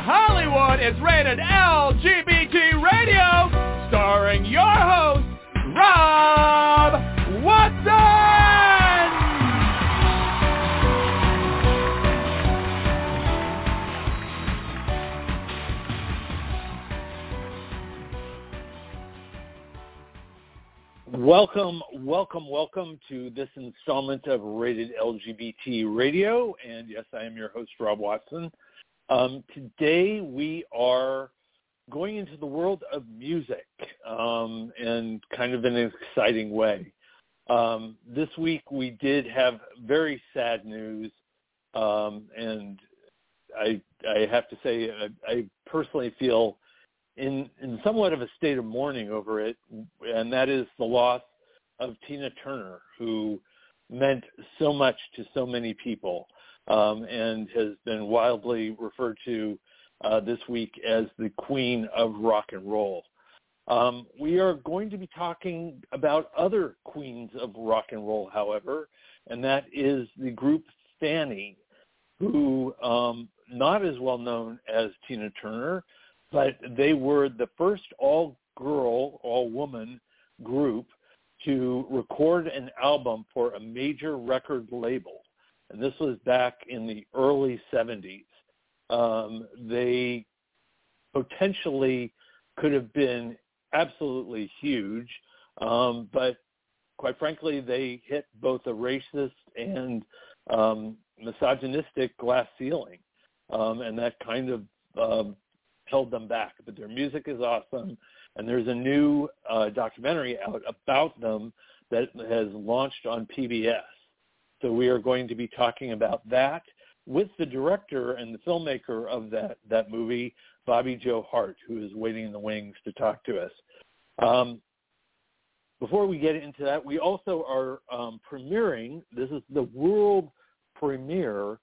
Hollywood is rated LGBT Radio, starring your host, Rob Watson! Welcome, welcome, welcome to this installment of Rated LGBT Radio. And yes, I am your host, Rob Watson. Um, today we are going into the world of music um, in kind of an exciting way. Um, this week we did have very sad news, um, and I, I have to say I, I personally feel in in somewhat of a state of mourning over it, and that is the loss of Tina Turner, who meant so much to so many people, um, and has been wildly referred to uh, this week as the Queen of Rock and Roll. Um, we are going to be talking about other queens of rock and roll, however, and that is the group Fanny, who um, not as well known as Tina Turner, but they were the first all-girl, all-woman group to record an album for a major record label. And this was back in the early 70s. Um, they potentially could have been absolutely huge, um, but quite frankly, they hit both a racist and um, misogynistic glass ceiling, um, and that kind of uh, held them back. But their music is awesome, and there's a new uh, documentary out about them that has launched on PBS. So we are going to be talking about that with the director and the filmmaker of that that movie, Bobbie Jo Hart, who is waiting in the wings to talk to us. Um, before we get into that, we also are um, premiering. This is the world premiere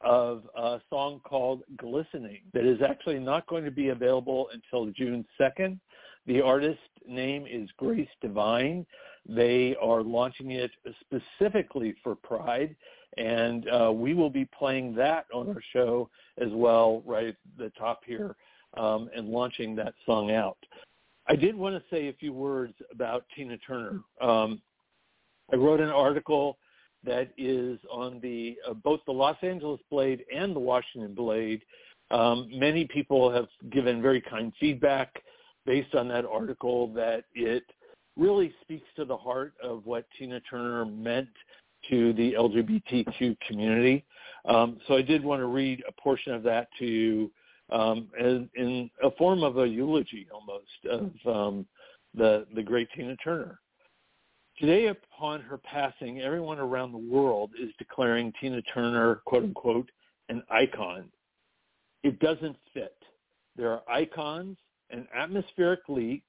of a song called Glistening that is actually not going to be available until June 2nd. The artist name is Grace DeVine. They are launching it specifically for Pride, and uh, we will be playing that on our show as well, right at the top here, um, and launching that song out. I did want to say a few words about Tina Turner. Um, I wrote an article that is on the uh, both the Los Angeles Blade and the Washington Blade. Um, many people have given very kind feedback based on that article that it really speaks to the heart of what Tina Turner meant to the LGBTQ community. Um, so I did want to read a portion of that to you um, as, in a form of a eulogy almost of um, the, the great Tina Turner. Today, upon her passing, everyone around the world is declaring Tina Turner, quote unquote, an icon. It doesn't fit. There are icons, an atmospheric leak,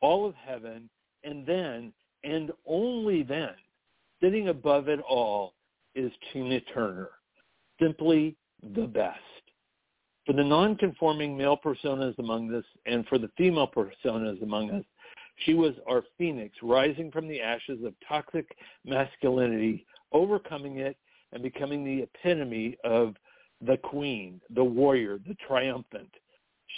all of heaven, and then, and only then, sitting above it all is Tina Turner, simply the best. For the non-conforming male personas among us and for the female personas among us, she was our phoenix rising from the ashes of toxic masculinity, overcoming it and becoming the epitome of the queen, the warrior, the triumphant.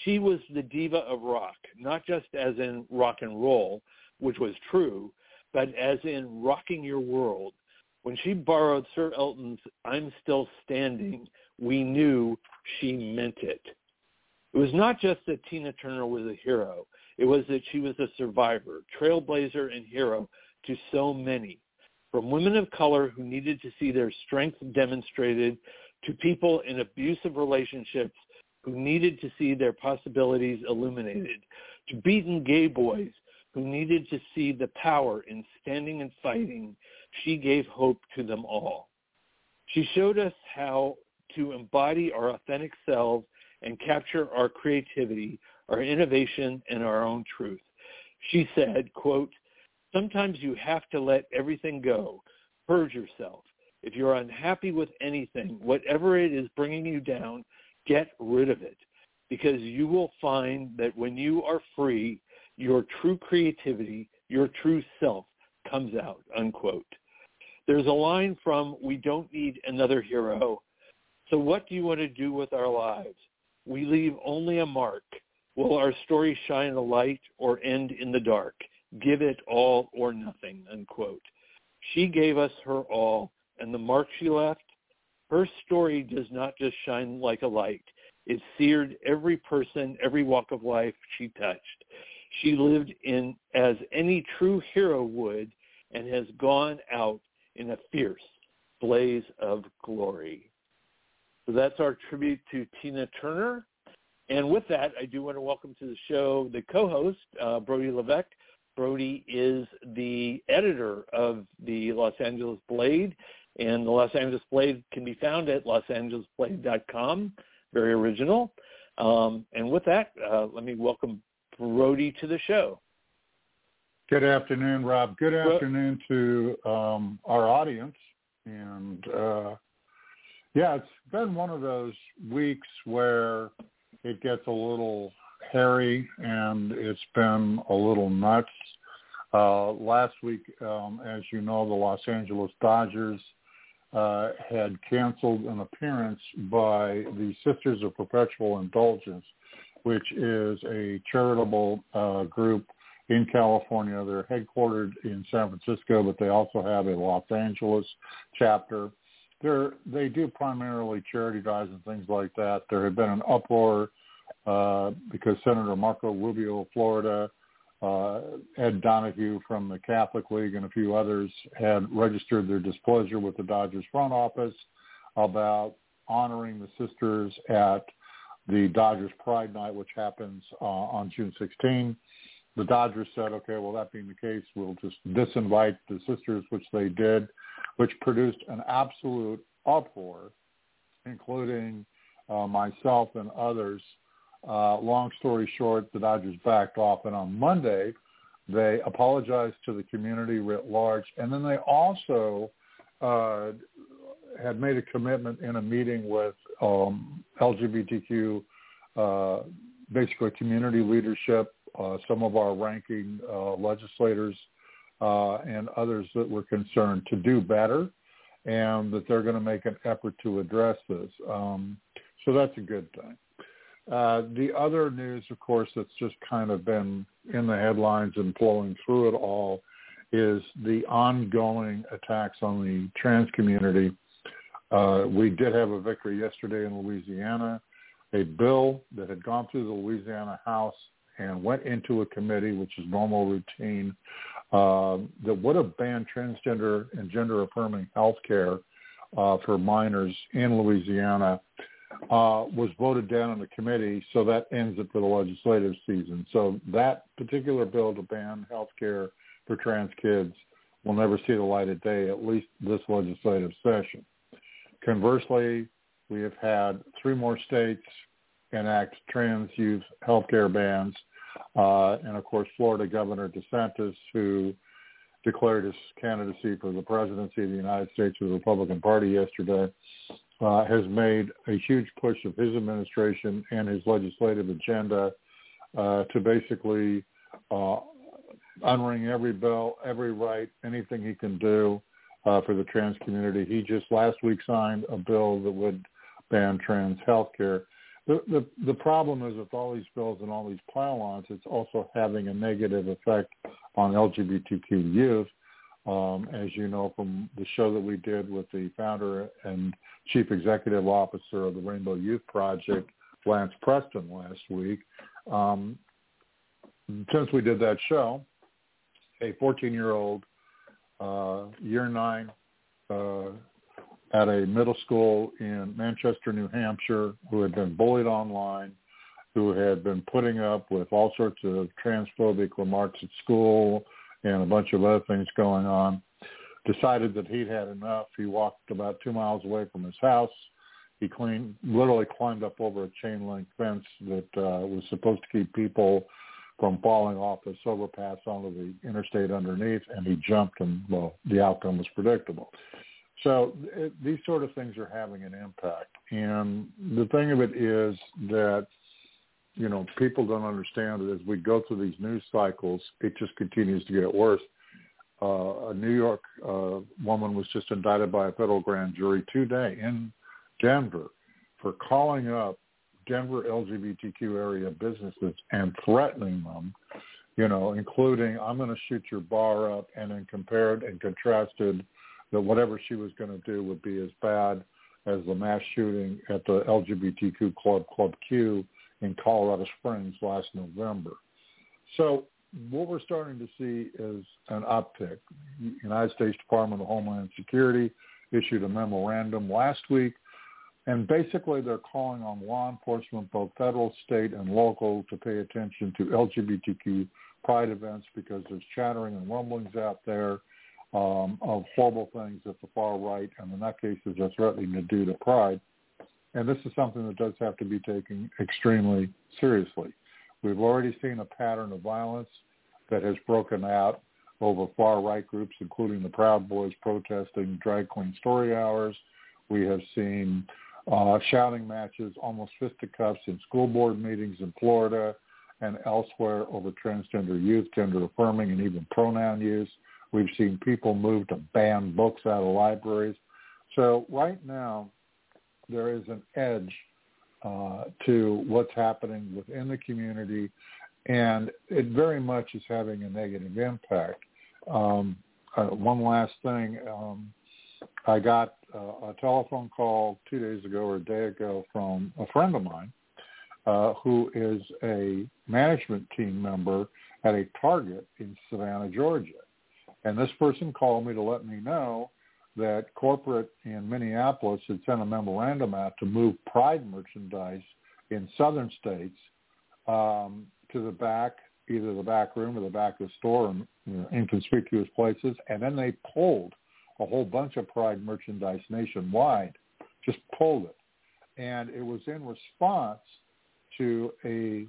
She was the diva of rock, not just as in rock and roll, which was true, but as in rocking your world. When she borrowed Sir Elton's I'm Still Standing, we knew she meant it. It was not just that Tina Turner was a hero. It was that she was a survivor, trailblazer, and hero to so many, from women of color who needed to see their strength demonstrated to people in abusive relationships who needed to see their possibilities illuminated, to beaten gay boys who needed to see the power in standing and fighting, she gave hope to them all. She showed us how to embody our authentic selves and capture our creativity our innovation, and our own truth. She said, quote, sometimes you have to let everything go, purge yourself. If you're unhappy with anything, whatever it is bringing you down, get rid of it because you will find that when you are free, your true creativity, your true self comes out, unquote. There's a line from We Don't Need Another Hero. So what do you want to do with our lives? we leave only a mark. Will our story shine a light or end in the dark? Give it all or nothing, unquote. She gave us her all, and the mark she left, her story does not just shine like a light. It seared every person, every walk of life she touched. She lived in as any true hero would and has gone out in a fierce blaze of glory. So that's our tribute to Tina Turner. And with that, I do want to welcome to the show the co-host, uh, Brody Levesque. Brodie is the editor of the Los Angeles Blade, and the Los Angeles Blade can be found at losangelesblade.com. Very original. Um, and with that, uh, let me welcome Brody to the show. Good afternoon, Rob. Good afternoon to um, our audience. And uh, yeah, it's been one of those weeks where it gets a little hairy and it's been a little nuts. Uh, last week, um, as you know, the Los Angeles Dodgers uh, had canceled an appearance by the Sisters of Perpetual Indulgence, which is a charitable uh, group in California. They're headquartered in San Francisco, but they also have a Los Angeles chapter. They're, they do primarily charity drives and things like that. There had been an uproar uh, because Senator Marco Rubio of Florida, uh, Ed Donohue from the Catholic League, and a few others had registered their displeasure with the Dodgers front office about honoring the sisters at the Dodgers Pride Night, which happens uh, on June 16 the Dodgers said, okay, well, that being the case, we'll just disinvite the sisters, which they did, which produced an absolute uproar, including uh, myself and others. Uh, long story short, the Dodgers backed off, and on Monday, they apologized to the community writ large, and then they also uh, had made a commitment in a meeting with um, LGBTQ, uh, basically community leadership uh, some of our ranking uh, legislators uh, and others that were concerned to do better and that they're going to make an effort to address this. Um, so that's a good thing. Uh, the other news, of course, that's just kind of been in the headlines and flowing through it all is the ongoing attacks on the trans community. Uh, we did have a victory yesterday in Louisiana. A bill that had gone through the Louisiana House and went into a committee, which is normal routine, uh, that would have banned transgender and gender affirming health care uh, for minors in Louisiana, uh, was voted down in the committee, so that ends it for the legislative season. So that particular bill to ban health care for trans kids will never see the light of day, at least this legislative session. Conversely, we have had three more states enact trans youth health care bans. Uh, and of course, Florida Governor DeSantis, who declared his candidacy for the presidency of the United States of the Republican Party yesterday, uh, has made a huge push of his administration and his legislative agenda uh, to basically uh, unring every bell, every right, anything he can do uh, for the trans community. He just last week signed a bill that would ban trans health care. The, the the problem is with all these bills and all these pile-ons, it's also having a negative effect on LGBTQ youth. Um, as you know from the show that we did with the founder and chief executive officer of the Rainbow Youth Project, Lance Preston, last week. Um, since we did that show, a 14-year-old, uh, year nine uh, at a middle school in Manchester, New Hampshire, who had been bullied online, who had been putting up with all sorts of transphobic remarks at school and a bunch of other things going on, decided that he'd had enough. He walked about two miles away from his house. He clean, literally climbed up over a chain link fence that uh, was supposed to keep people from falling off the overpass onto the interstate underneath, and he jumped, and well, the outcome was predictable. So it, these sort of things are having an impact. And the thing of it is that, you know, people don't understand that as we go through these news cycles, it just continues to get worse. Uh, a New York uh, woman was just indicted by a federal grand jury today in Denver for calling up Denver LGBTQ area businesses and threatening them, you know, including I'm going to shoot your bar up, and then compared and contrasted that whatever she was going to do would be as bad as the mass shooting at the LGBTQ club, Club Q, in Colorado Springs last November. So what we're starting to see is an uptick. The United States Department of Homeland Security issued a memorandum last week, and basically they're calling on law enforcement, both federal, state, and local, to pay attention to LGBTQ pride events because there's chattering and rumblings out there um, of horrible things that the far right and in the nutcases are threatening to do to pride. And this is something that does have to be taken extremely seriously. We've already seen a pattern of violence that has broken out over far-right groups, including the Proud Boys protesting drag queen story hours. We have seen uh, shouting matches, almost fisticuffs in school board meetings in Florida and elsewhere over transgender youth, gender affirming, and even pronoun use. We've seen people move to ban books out of libraries. So right now, there is an edge uh, to what's happening within the community, and it very much is having a negative impact. Um, uh, one last thing, um, I got uh, a telephone call two days ago or a day ago from a friend of mine uh, who is a management team member at a Target in Savannah, Georgia. And this person called me to let me know that corporate in Minneapolis had sent a memorandum out to move Pride merchandise in southern states um, to the back, either the back room or the back of the store in you know, inconspicuous places. And then they pulled a whole bunch of Pride merchandise nationwide, just pulled it. And it was in response to a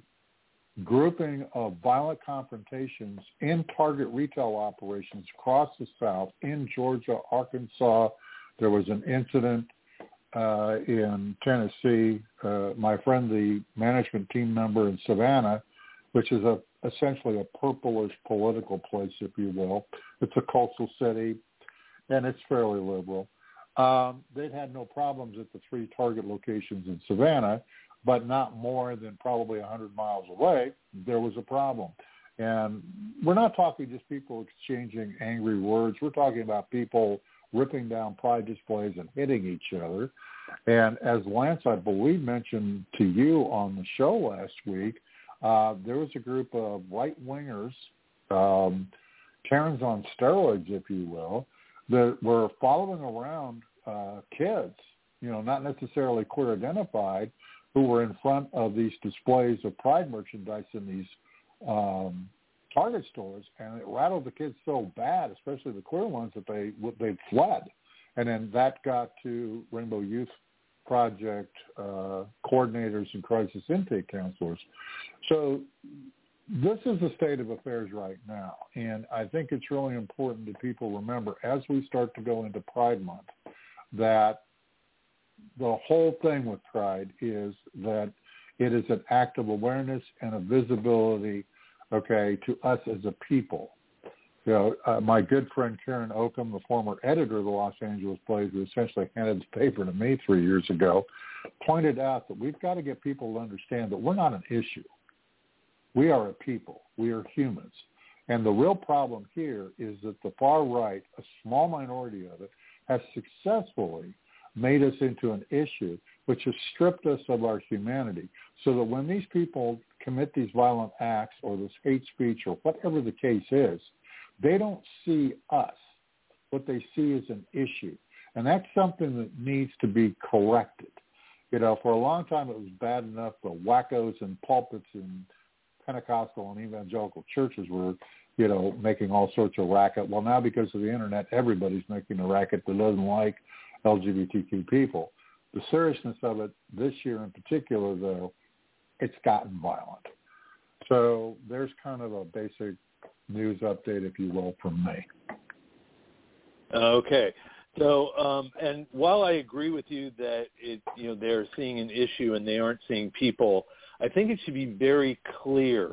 grouping of violent confrontations in target retail operations across the South, in Georgia, Arkansas. There was an incident uh, in Tennessee. Uh, my friend, the management team member in Savannah, which is a essentially a purplish political place, if you will. It's a coastal city, and it's fairly liberal. Um, they'd had no problems at the three target locations in Savannah but not more than probably 100 miles away, there was a problem. And we're not talking just people exchanging angry words. We're talking about people ripping down pride displays and hitting each other. And as Lance, I believe, mentioned to you on the show last week, uh, there was a group of right-wingers, um, Karens on steroids, if you will, that were following around uh, kids, you know, not necessarily queer identified, who were in front of these displays of Pride merchandise in these um, Target stores, and it rattled the kids so bad, especially the queer ones, that they they fled, and then that got to Rainbow Youth Project uh, coordinators and crisis intake counselors. So this is the state of affairs right now, and I think it's really important that people remember as we start to go into Pride Month that the whole thing with Pride is that it is an act of awareness and a visibility, okay, to us as a people. You know, uh, my good friend Karen Ocamb, the former editor of the Los Angeles Blade, who essentially handed the paper to me three years ago, pointed out that we've got to get people to understand that we're not an issue. We are a people. We are humans. And the real problem here is that the far right, a small minority of it, has successfully made us into an issue, which has stripped us of our humanity. So that when these people commit these violent acts or this hate speech or whatever the case is, they don't see us. What they see is an issue. And that's something that needs to be corrected. You know, for a long time it was bad enough the wackos and pulpits in Pentecostal and evangelical churches were, you know, making all sorts of racket. Well, now because of the internet, everybody's making a racket that doesn't like LGBTQ people. The seriousness of it this year in particular, though, it's gotten violent. So there's kind of a basic news update, if you will, from me. Okay. So, um, and while I agree with you that it, you know, they're seeing an issue and they aren't seeing people, I think it should be very clear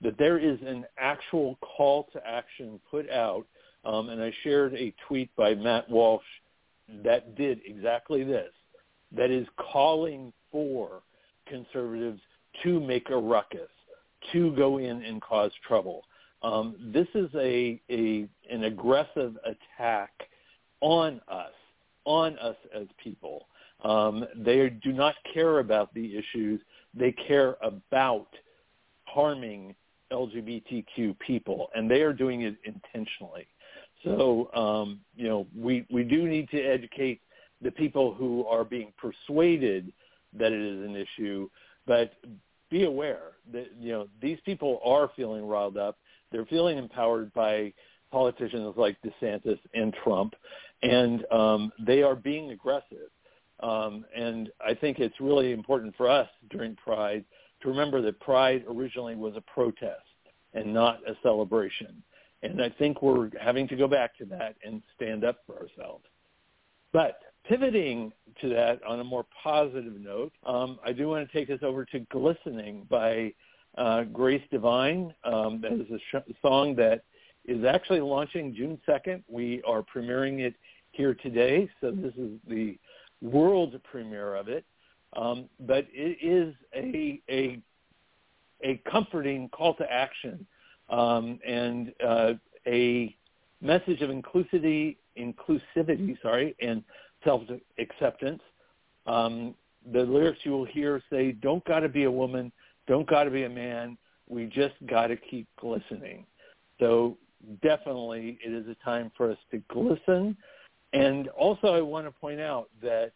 that there is an actual call to action put out. Um, and I shared a tweet by Matt Walsh that did exactly this, that is calling for conservatives to make a ruckus, to go in and cause trouble. Um, this is a, a an aggressive attack on us, on us as people. Um, they do not care about the issues. They care about harming LGBTQ people, and they are doing it intentionally. So, um, you know, we, we do need to educate the people who are being persuaded that it is an issue, but be aware that, you know, these people are feeling riled up. They're feeling empowered by politicians like DeSantis and Trump, and um, they are being aggressive. Um, and I think it's really important for us during Pride to remember that Pride originally was a protest and not a celebration. And I think we're having to go back to that and stand up for ourselves. But pivoting to that on a more positive note, um, I do want to take us over to Glistening by uh, Grace DeVine. Um, that is a sh- song that is actually launching June 2nd. We are premiering it here today, so this is the world premiere of it. Um, but it is a, a, a comforting call to action um, and uh, a message of inclusivity, inclusivity, sorry, and self-acceptance. Um, the lyrics you will hear say, "Don't gotta be a woman, don't gotta be a man. We just gotta keep glistening." So definitely, it is a time for us to glisten. And also, I want to point out that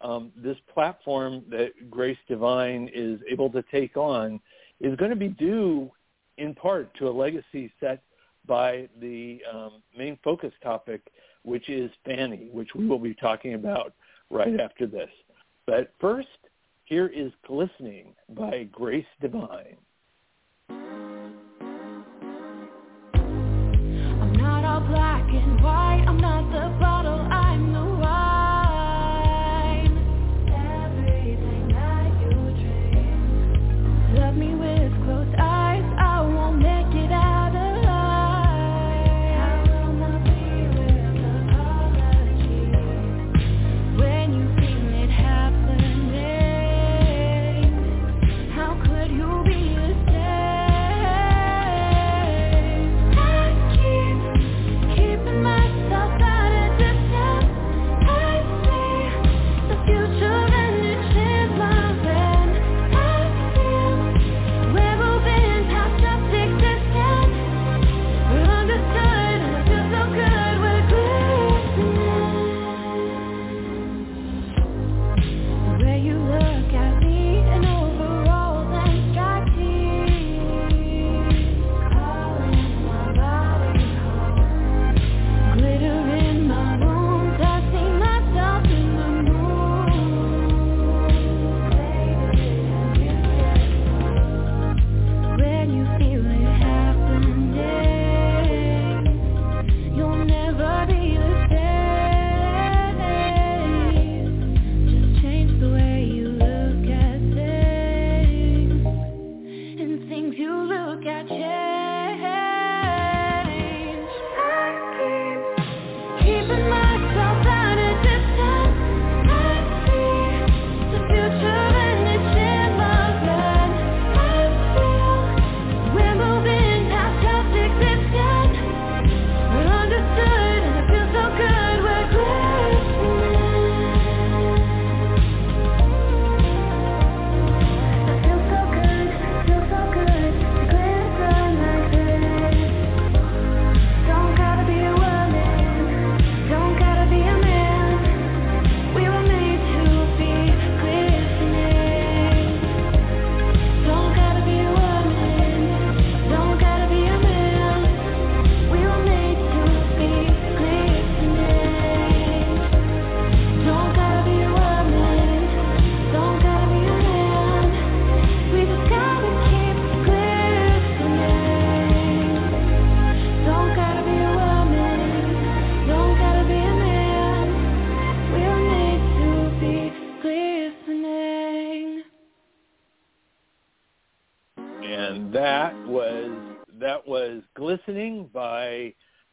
um, this platform that Grace DeVine is able to take on is going to be due in part to a legacy set by the um, main focus topic, which is Fanny, which we will be talking about right after this. But first, here is Glistening by Grace DeVine.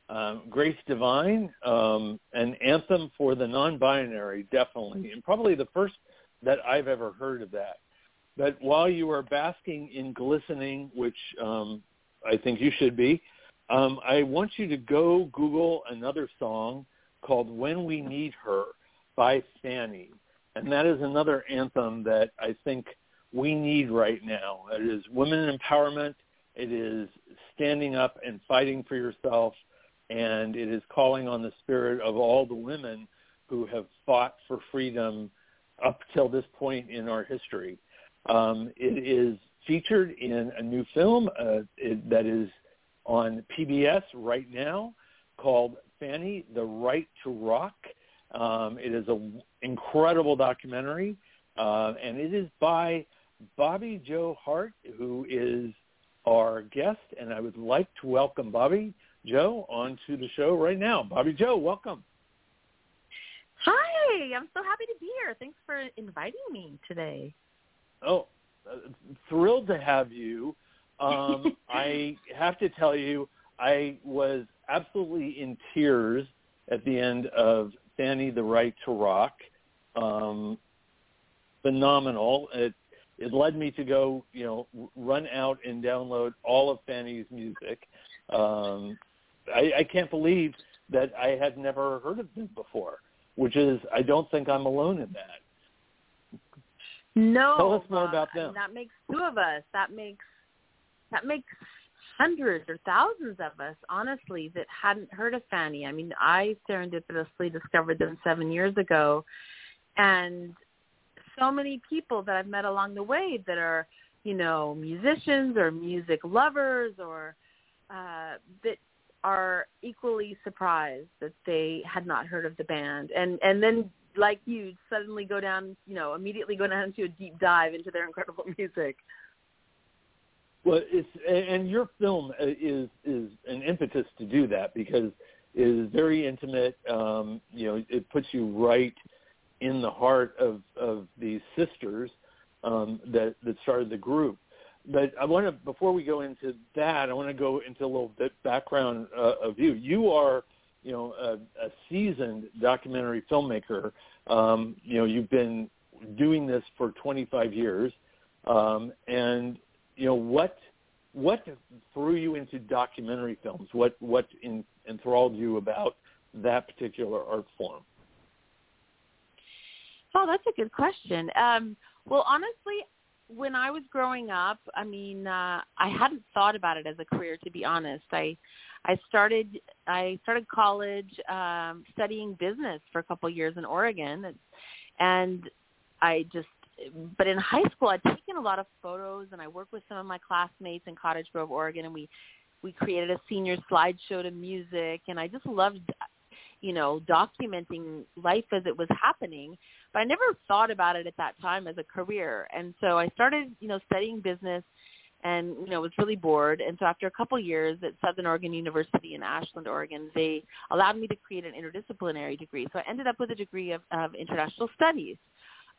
Um, Grace DeVine, um, an anthem for the non-binary, definitely, and probably the first that I've ever heard of that. But while you are basking in glistening, which um, I think you should be, um, I want you to go Google another song called "When We Need Her" by Fanny, and that is another anthem that I think we need right now. It is women empowerment. It is standing up and fighting for yourself, and it is calling on the spirit of all the women who have fought for freedom up till this point in our history. Um, it is featured in a new film uh, it, that is on PBS right now called Fanny, The Right to Rock. Um, it is an incredible documentary, uh, and it is by Bobbie Jo Hart, who is our guest, and I would like to welcome Bobbie Jo onto the show right now. Bobbie Jo, welcome. Hi, I'm so happy to be here. Thanks for inviting me today. Oh, uh, thrilled to have you. Um, I have to tell you, I was absolutely in tears at the end of Fanny the Right to Rock. Um, phenomenal. It it led me to go, you know, run out and download all of Fanny's music. Um, I, I can't believe that I had never heard of them before, which is I don't think I'm alone in that. No, Tell us more uh, about them. That makes two of us. That makes that makes hundreds or thousands of us, honestly, that hadn't heard of Fanny. I mean, I serendipitously discovered them seven years ago, and so many people that I've met along the way that are, you know, musicians or music lovers or uh, that are equally surprised that they had not heard of the band, and and then like you suddenly go down, you know, immediately go down into a deep dive into their incredible music. Well, it's and your film uh, is is an impetus to do that because it is very intimate. Um, you know, it puts you right in the heart of of these sisters um, that that started the group. But I want to before we go into that, I want to go into a little bit background uh, of you. You are you know a, a seasoned documentary filmmaker. Um, you know you've been doing this for 25 years, um, and you know what what threw you into documentary films? What what in, enthralled you about that particular art form? Oh, that's a good question. Um, well, honestly, when I was growing up, I mean, uh, I hadn't thought about it as a career. To be honest, I I started I started college um, studying business for a couple of years in Oregon, and, I just. But in high school, I'd taken a lot of photos, and I worked with some of my classmates in Cottage Grove, Oregon, and we we created a senior slideshow to music, and I just loved, you know, documenting life as it was happening but I never thought about it at that time as a career. And so I started, you know, studying business and, you know, was really bored. And so after a couple of years at Southern Oregon University in Ashland, Oregon, they allowed me to create an interdisciplinary degree. So I ended up with a degree of, of international studies.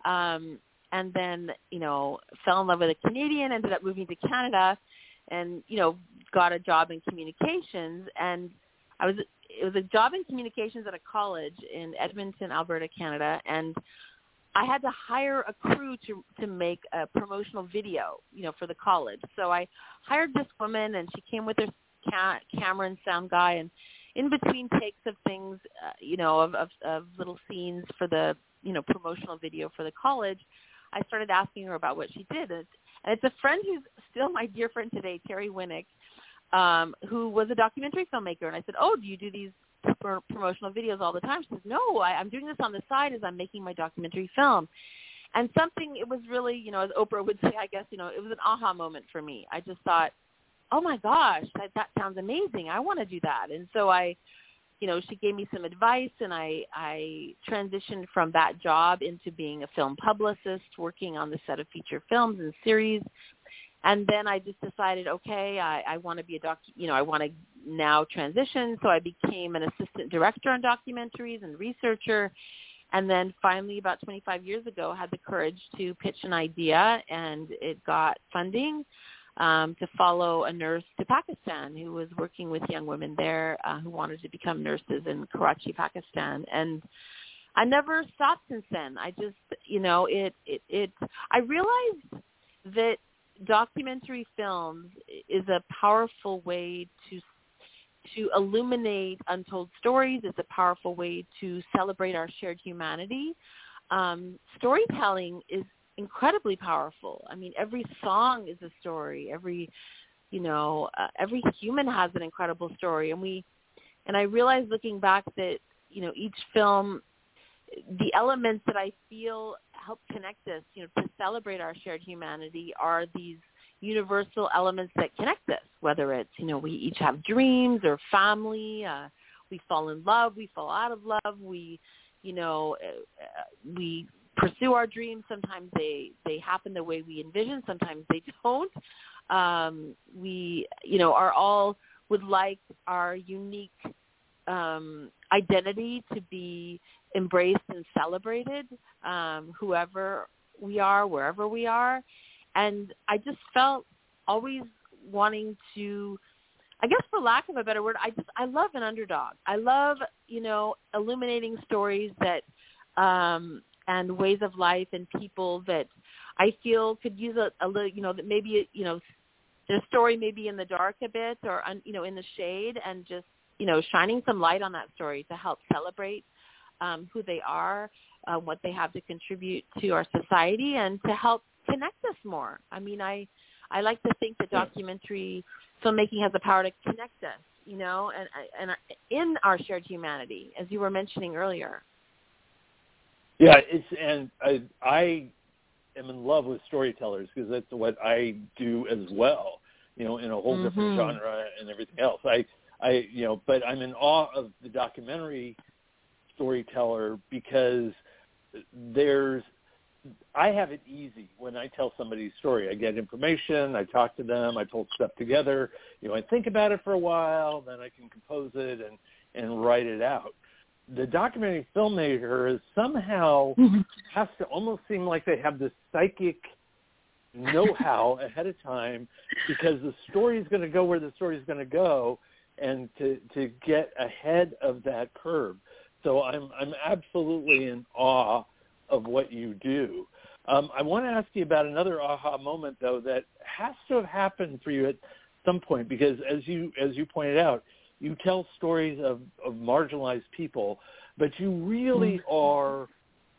Um, and then, you know, fell in love with a Canadian, ended up moving to Canada and, you know, got a job in communications and I was it was a job in communications at a college in Edmonton, Alberta, Canada, and I had to hire a crew to to make a promotional video, you know, for the college. So I hired this woman, and she came with her ca- camera and sound guy, and in between takes of things, uh, you know, of, of of little scenes for the you know promotional video for the college, I started asking her about what she did, and it's, and it's a friend who's still my dear friend today, Terry Winnick um, who was a documentary filmmaker. And I said, oh, do you do these pr- promotional videos all the time? She says, no, I, I'm doing this on the side as I'm making my documentary film. And something, it was really, you know, as Oprah would say, I guess, you know, it was an aha moment for me. I just thought, oh my gosh, that, that sounds amazing. I want to do that. And so I, you know, she gave me some advice and I, I transitioned from that job into being a film publicist, working on the set of feature films and series and then I just decided, okay, I, I want to be a doc, you know, I want to now transition. So I became an assistant director on documentaries and researcher. And then finally, about 25 years ago, had the courage to pitch an idea, and it got funding um, to follow a nurse to Pakistan who was working with young women there uh, who wanted to become nurses in Karachi, Pakistan. And I never stopped since then. I just, you know, it, it, it, I realized that documentary films is a powerful way to to illuminate untold stories. It's a powerful way to celebrate our shared humanity. Um, storytelling is incredibly powerful. I mean, every song is a story. Every, you know, uh, every human has an incredible story, and we, and I realized looking back that you know each film, the elements that I feel help connect us, you know, to celebrate our shared humanity are these universal elements that connect us, whether it's, you know, we each have dreams or family, uh, we fall in love, we fall out of love, we, you know, uh, we pursue our dreams. Sometimes they, they happen the way we envision, sometimes they don't. Um, we, you know, are all would like our unique um, identity to be embraced and celebrated, um, whoever we are, wherever we are and I just felt always wanting to I guess for lack of a better word, I just I love an underdog. I love, you know, illuminating stories that um and ways of life and people that I feel could use a, a little, you know, that maybe, you know, their story maybe in the dark a bit or, you know, in the shade and just, you know, shining some light on that story to help celebrate um, who they are, uh, what they have to contribute to our society, and to help connect us more. I mean, I I like to think that documentary filmmaking has the power to connect us, you know, and and in our shared humanity, as you were mentioning earlier. Yeah, it's and I I am in love with storytellers because that's what I do as well. You know, in a whole mm-hmm. different genre and everything else. I I you know, but I'm in awe of the documentary storyteller because there's I have it easy when I tell somebody's story. I get information, I talk to them, I pull stuff together. You know, I think about it for a while, then I can compose it and and write it out. The documentary filmmaker is somehow mm-hmm. has to almost seem like they have this psychic know-how ahead of time because the story is going to go where the story is going to go, and to to get ahead of that curve. So I'm I'm absolutely in awe of what you do. Um, I want to ask you about another aha moment, though, that has to have happened for you at some point, because as you as you pointed out, you tell stories of, of marginalized people, but you really mm-hmm. are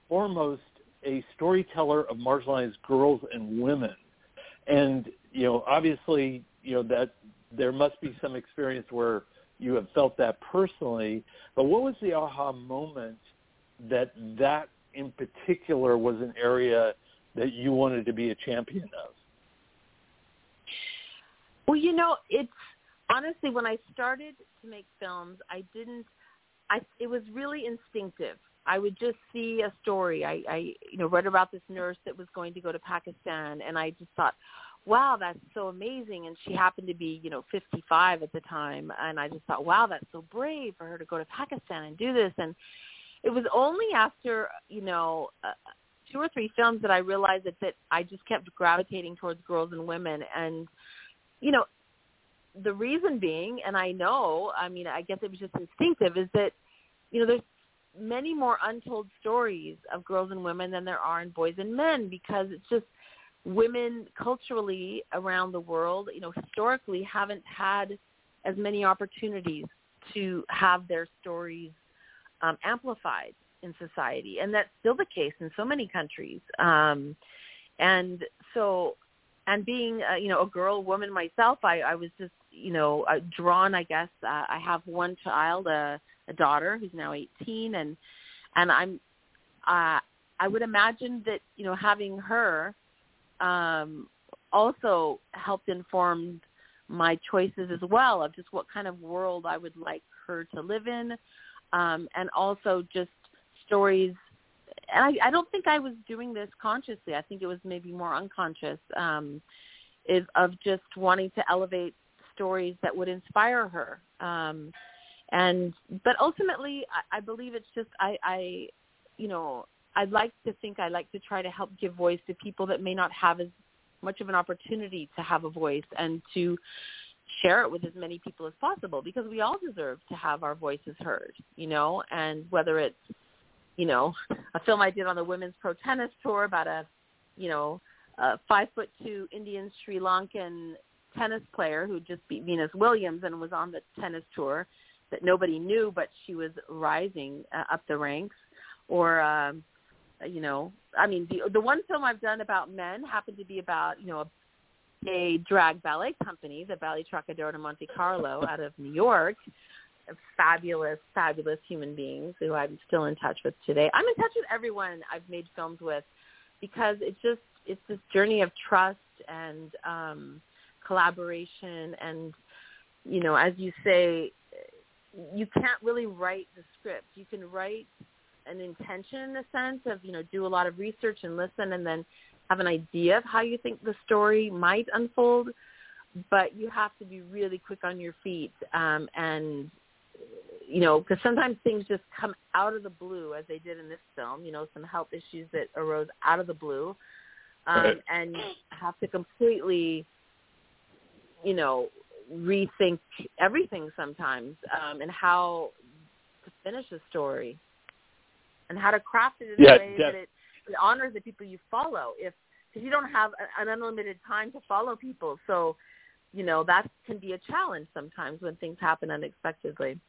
foremost a storyteller of marginalized girls and women. And you know, obviously, you know that there must be some experience where you have felt that personally. But what was the aha moment that that in particular was an area that you wanted to be a champion of? Well, you know, it's honestly when I started to make films, I didn't. I it was really instinctive. I would just see a story. I, I you know read about this nurse that was going to go to Pakistan, and I just thought, wow, that's so amazing. And she happened to be you know 55 at the time, and I just thought, wow, that's so brave for her to go to Pakistan and do this. And it was only after you know uh, two or three films that I realized that that I just kept gravitating towards girls and women, and you know the reason being, and I know, I mean, I guess it was just instinctive, is that you know there's many more untold stories of girls and women than there are in boys and men because it's just women culturally around the world, you know, historically haven't had as many opportunities to have their stories um, amplified in society, and that's still the case in so many countries. Um, and so, and being uh, you know a girl, woman myself, I, I was just you know uh, drawn. I guess uh, I have one child, a, a daughter who's now 18, and and I'm uh, I would imagine that you know having her um, also helped inform my choices as well of just what kind of world I would like her to live in, um, and also just stories. And I, I don't think I was doing this consciously. I think it was maybe more unconscious. Um, is of just wanting to elevate stories that would inspire her. Um, and but ultimately, I, I believe it's just I, I, you know, I'd like to think I like to try to help give voice to people that may not have as much of an opportunity to have a voice and to share it with as many people as possible because we all deserve to have our voices heard, you know, and whether it's, you know, a film I did on the women's pro tennis tour about a, you know, a five foot two Indian Sri Lankan tennis player who just beat Venus Williams and was on the tennis tour that nobody knew, but she was rising uh, up the ranks. Or, um, you know, I mean, the the one film I've done about men happened to be about you know a a drag ballet company, the Ballet Trockadero de Monte Carlo out of New York. Fabulous, fabulous human beings who I'm still in touch with today. I'm in touch with everyone I've made films with because it's just it's this journey of trust and um, collaboration and you know, as you say, you can't really write the script. You can write an intention in the sense of you know do a lot of research and listen and then have an idea of how you think the story might unfold, but you have to be really quick on your feet um, and you know because sometimes things just come out of the blue as they did in this film. You know some health issues that arose out of the blue, um, Right. and have to completely you know rethink everything sometimes um, and how to finish a story and how to craft it in Yeah, a way def- that it, it honors the people you follow. If because you don't have a- an unlimited time to follow people, so you know that can be a challenge sometimes when things happen unexpectedly.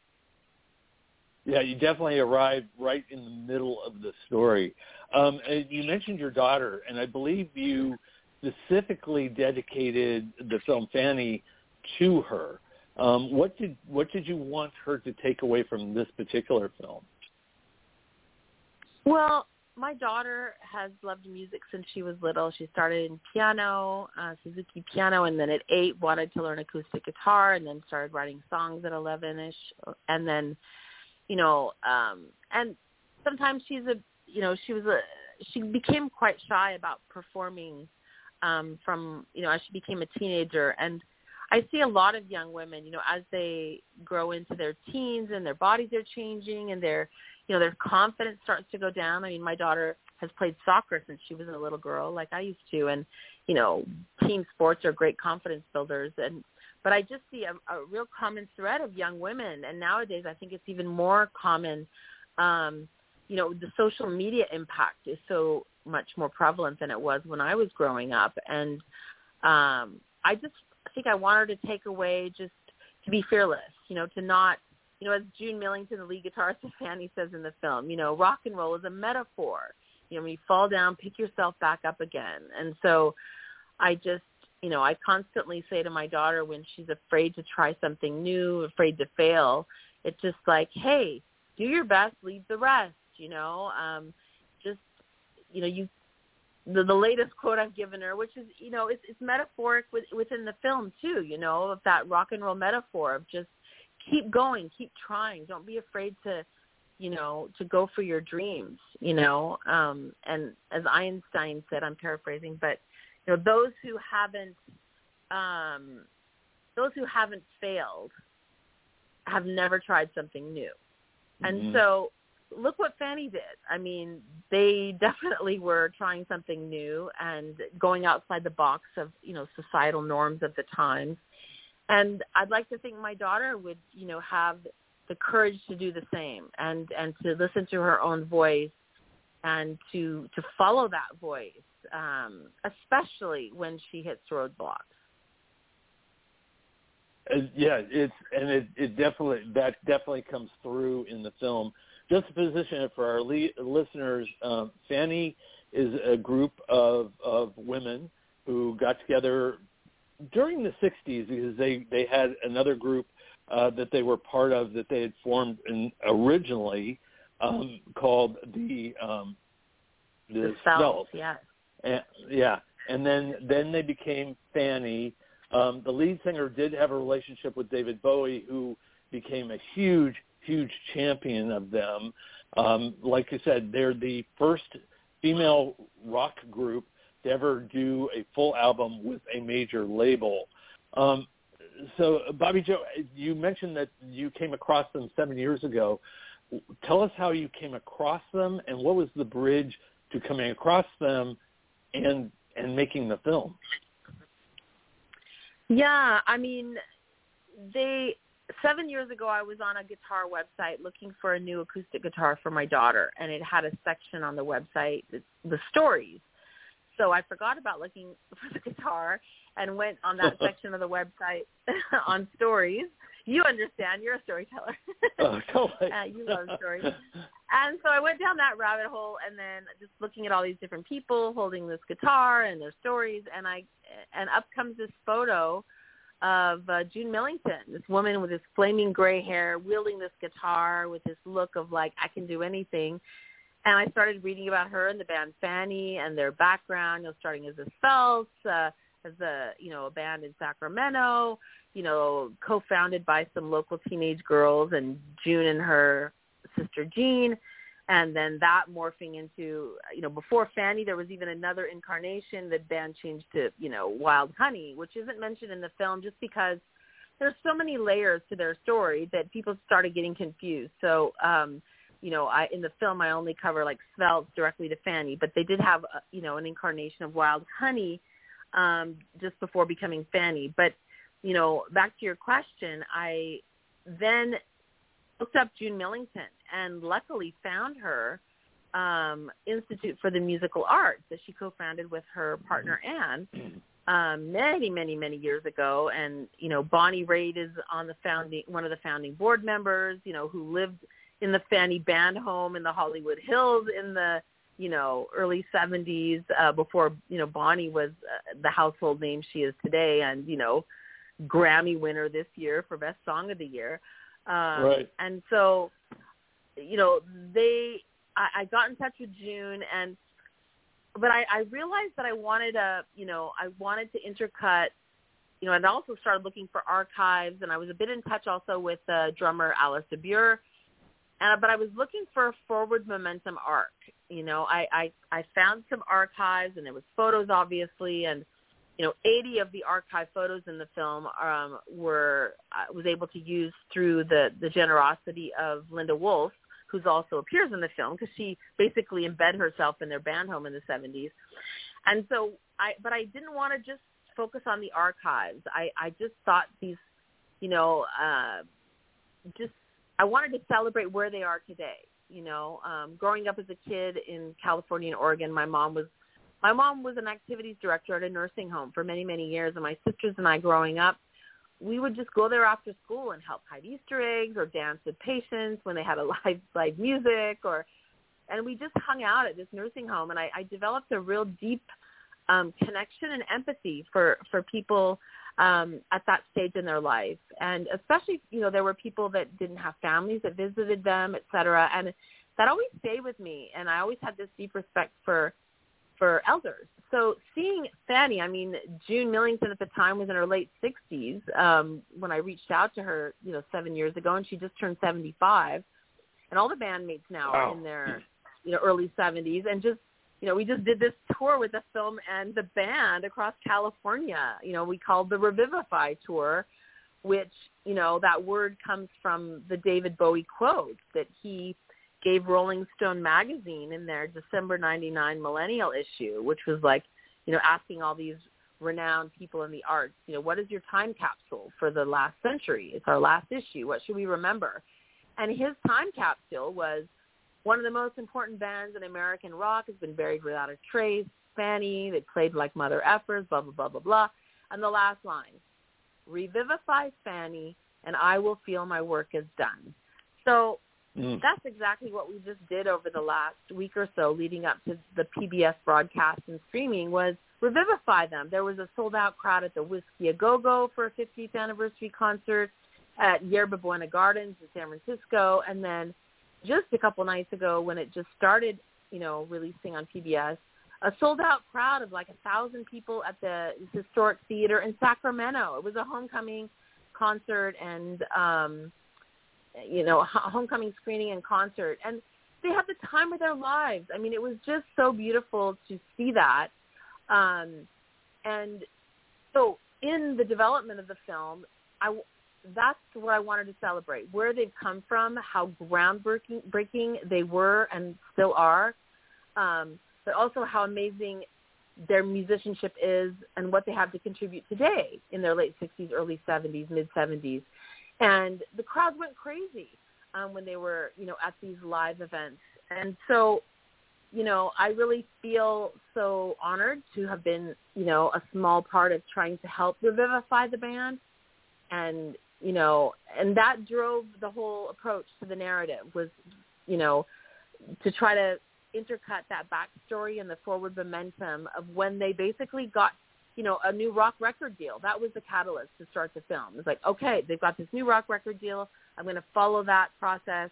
Yeah, you definitely arrived right in the middle of the story. Um, you mentioned your daughter, and I believe you specifically dedicated the film Fanny to her. Um, what did what did you want her to take away from this particular film? Well, my daughter has loved music since she was little. She started in piano, uh, Suzuki piano, and then at eight wanted to learn acoustic guitar, and then started writing songs at eleven-ish, and then, you know, um, and sometimes she's a, you know, she was a, she became quite shy about performing, um, from, you know, as she became a teenager, and I see a lot of young women, you know, as they grow into their teens and their bodies are changing and their you know, their confidence starts to go down. I mean, my daughter has played soccer since she was a little girl, like I used to, and you know, team sports are great confidence builders. And but I just see a, a real common thread of young women, and nowadays I think it's even more common. Um, you know, the social media impact is so much more prevalent than it was when I was growing up, and um, I just think I want her to take away just to be fearless. You know, to not you know, as June Millington, the lead guitarist of Fanny says in the film, you know, rock and roll is a metaphor. You know, when you fall down, pick yourself back up again. And so I just, you know, I constantly say to my daughter when she's afraid to try something new, afraid to fail, it's just like, hey, do your best, leave the rest, you know. Um, just, you know, you the, the latest quote I've given her, which is, you know, it's, it's metaphoric with, within the film too, you know, of that rock and roll metaphor of just keep going, keep trying. Don't be afraid to, you know, to go for your dreams, you know. Um, and as Einstein said, I'm paraphrasing, but you know, those who haven't, um, those who haven't failed, have never tried something new. And Mhm. so, look what Fanny did. I mean, they definitely were trying something new and going outside the box of you know societal norms of the times and I'd like to think my daughter would, you know, have the courage to do the same and and to listen to her own voice and to to follow that voice, um, especially when she hits roadblocks. Uh, yeah, it's and it, it definitely that definitely comes through in the film. Just to position it for our le- listeners, um, Fanny is a group of of women who got together during the '60s because they they had another group uh, that they were part of that they had formed in, originally um, called the um, the, The Svelts. yeah. And, yeah, and then then they became Fanny. Um, the lead singer did have a relationship with David Bowie, who became a huge, huge champion of them. Um, like I said, they're the first female rock group to ever do a full album with a major label. Um, so, Bobbie Jo, you mentioned that you came across them seven years ago. Tell us how you came across them, and what was the bridge to coming across them and and making the film. Yeah, I mean, they seven years ago I was on a guitar website looking for a new acoustic guitar for my daughter, and it had a section on the website, the, the stories. So I forgot about looking for the guitar and went on that section of the website on stories. You understand. You're a storyteller. Oh, totally. uh, you love stories. And so I went down that rabbit hole and then just looking at all these different people holding this guitar and their stories and I and up comes this photo of uh, June Millington, this woman with this flaming gray hair wielding this guitar with this look of like I can do anything. And I started reading about her and the band Fanny and their background, you know, starting as a Svelts, uh, as a you know a band in Sacramento, you know, co-founded by some local teenage girls and June and her sister Jean, and then that morphing into you know before Fanny there was even another incarnation. The band changed to you know Wild Honey, which isn't mentioned in the film just because there's so many layers to their story that people started getting confused. So. um you know, I in the film I only cover like Svelte directly to Fanny, but they did have uh, you know an incarnation of Wild Honey um, just before becoming Fanny. But you know, back to your question, I then looked up June Millington and luckily found her um, Institute for the Musical Arts that she co-founded with her partner Anne um, many, many, many years ago. And you know, Bonnie Raitt is on the founding one of the founding board members. You know, who lived in the Fanny Band home in the Hollywood Hills in the you know early 70s uh, before you know Bonnie was uh, the household name she is today, and you know Grammy winner this year for Best Song of the Year. Um, Right. And so, you know, they, I, I got in touch with June and, but I, I realized that I wanted a you know, I wanted to intercut, you know, and I also started looking for archives and I was a bit in touch also with uh, drummer Alice de Buhr. And, but I was looking for a forward momentum arc. You know, I, I, I found some archives and there was photos obviously and, you know, 80 of the archive photos in the film um, were I was able to use through the the generosity of Linda Wolf, who's also appears in the film because she basically embedded herself in their band home in the 70s. And so I, but I didn't want to just focus on the archives. I I just thought these, you know, uh, just I wanted to celebrate where they are today. You know, um, growing up as a kid in California and Oregon, my mom was my mom was an activities director at a nursing home for many, many years, and my sisters and I growing up, we would just go there after school and help hide Easter eggs or dance with patients when they had a live live music or and we just hung out at this nursing home and I, I developed a real deep um, connection and empathy for, for people um, at that stage in their life. And especially, you know, there were people that didn't have families that visited them, et cetera. And that always stayed with me. And I always had this deep respect for for elders. So seeing Fanny, I mean, June Millington at the time was in her late 60s um, when I reached out to her, you know, seven years ago, and she just turned 75. And all the bandmates now Wow. are in their, you know, early 70s, and just, you know, we just did this tour with the film and the band across California. You know, we called the Revivify tour, which, you know, that word comes from the David Bowie quote that he gave Rolling Stone magazine in their December 99 millennial issue, which was like, you know, asking all these renowned people in the arts, you know, what is your time capsule for the last century? It's our last issue. What should we remember? And his time capsule was one of the most important bands in American rock has been buried without a trace. Fanny, they played like Mother Effers, blah, blah, blah, blah, blah. And the last line, revivify Fanny and I will feel my work is done. So Mm. that's exactly what we just did over the last week or so leading up to the PBS broadcast and streaming was revivify them. There was a sold out crowd at the Whisky A Go Go for a 50th anniversary concert at Yerba Buena Gardens in San Francisco. And then just a couple nights ago when it just started, you know, releasing on PBS, a sold out crowd of like a thousand people at the historic theater in Sacramento. It was a homecoming concert and um you know, homecoming screening and concert, and they had the time of their lives. I mean, it was just so beautiful to see that. Um, and so, in the development of the film, I that's what I wanted to celebrate: where they've come from, how groundbreaking breaking they were and still are, um, but also how amazing their musicianship is and what they have to contribute today in their late 60s, early 70s, mid 70s and the crowds went crazy um, when they were, you know, at these live events. And so, you know, I really feel so honored to have been, you know, a small part of trying to help revivify the band. And, you know, and that drove the whole approach to the narrative was, you know, to try to intercut that backstory and the forward momentum of when they basically got, you know, a new rock record deal. That was the catalyst to start the film. It's like, okay, they've got this new rock record deal. I'm going to follow that process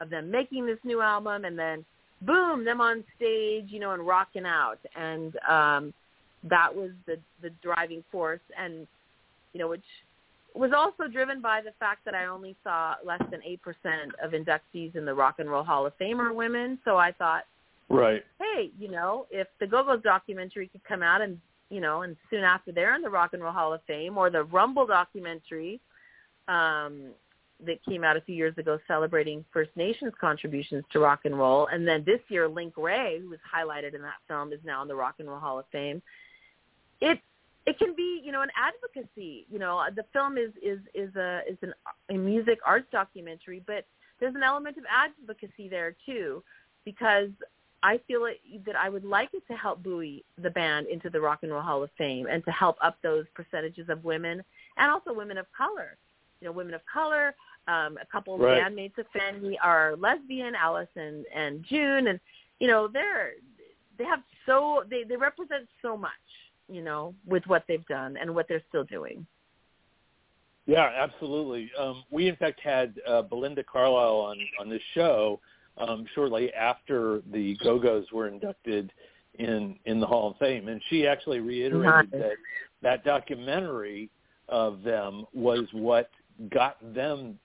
of them making this new album and then boom, them on stage, you know, and rocking out. And um that was the the driving force and you know, which was also driven by the fact that I only saw less than 8% of inductees in the Rock and Roll Hall of Fame are women. So I thought, Right. hey, you know, if the Go-Go's documentary could come out and, you know, and soon after they're in the Rock and Roll Hall of Fame or the Rumble documentary um, that came out a few years ago celebrating First Nations contributions to rock and roll. And then this year, Link Wray, who was highlighted in that film, is now in the Rock and Roll Hall of Fame. It it can be, you know, an advocacy. You know, the film is is is a is an a music arts documentary, but there's an element of advocacy there too, because I feel it, that I would like it to help buoy the band into the Rock and Roll Hall of Fame and to help up those percentages of women and also women of color. You know, women of color. Um, a couple of bandmates of Fanny are lesbian, Alice and and June, and you know they're they have so they they represent so much. You know, with what they've done and what they're still doing. Yeah, absolutely. Um, we in fact had uh, Belinda Carlisle on on this show um, shortly after the Go Go's were inducted in in the Hall of Fame, and she actually reiterated Nice. that that documentary of them was what got them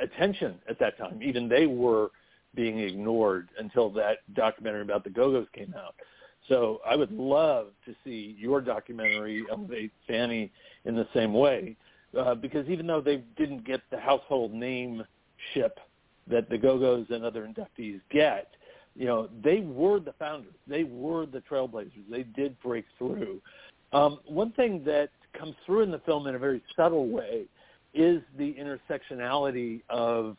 attention at that time. Even they were being ignored until that documentary about the Go Go's came out. So I would love to see your documentary elevate Fanny in the same way, uh, because even though they didn't get the household name ship that the Go-Go's and other inductees get, you know, they were the founders. They were the trailblazers. They did break through. Um, one thing that comes through in the film in a very subtle way is the intersectionality of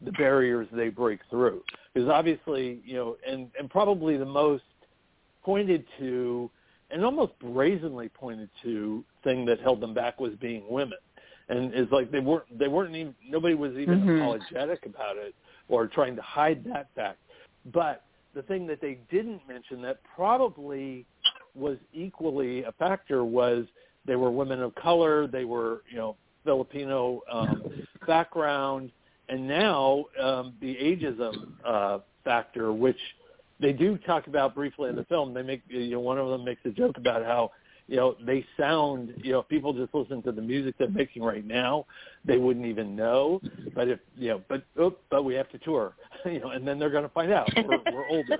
the barriers they break through. Because obviously, you know, and, and probably the most pointed to and almost brazenly pointed to thing that held them back was being women. And it's like they weren't they weren't even nobody was even Mhm. apologetic about it or trying to hide that fact. But the thing that they didn't mention that probably was equally a factor was they were women of color, they were, you know, Filipino um, background, and now um, the ageism uh, factor, which they do talk about briefly in the film. They make, you know, one of them makes a joke about how, you know, they sound, you know, if people just listen to the music they're making right now, they wouldn't even know. But if, you know, but but we have to tour, you know, and then they're going to find out we're, we're older,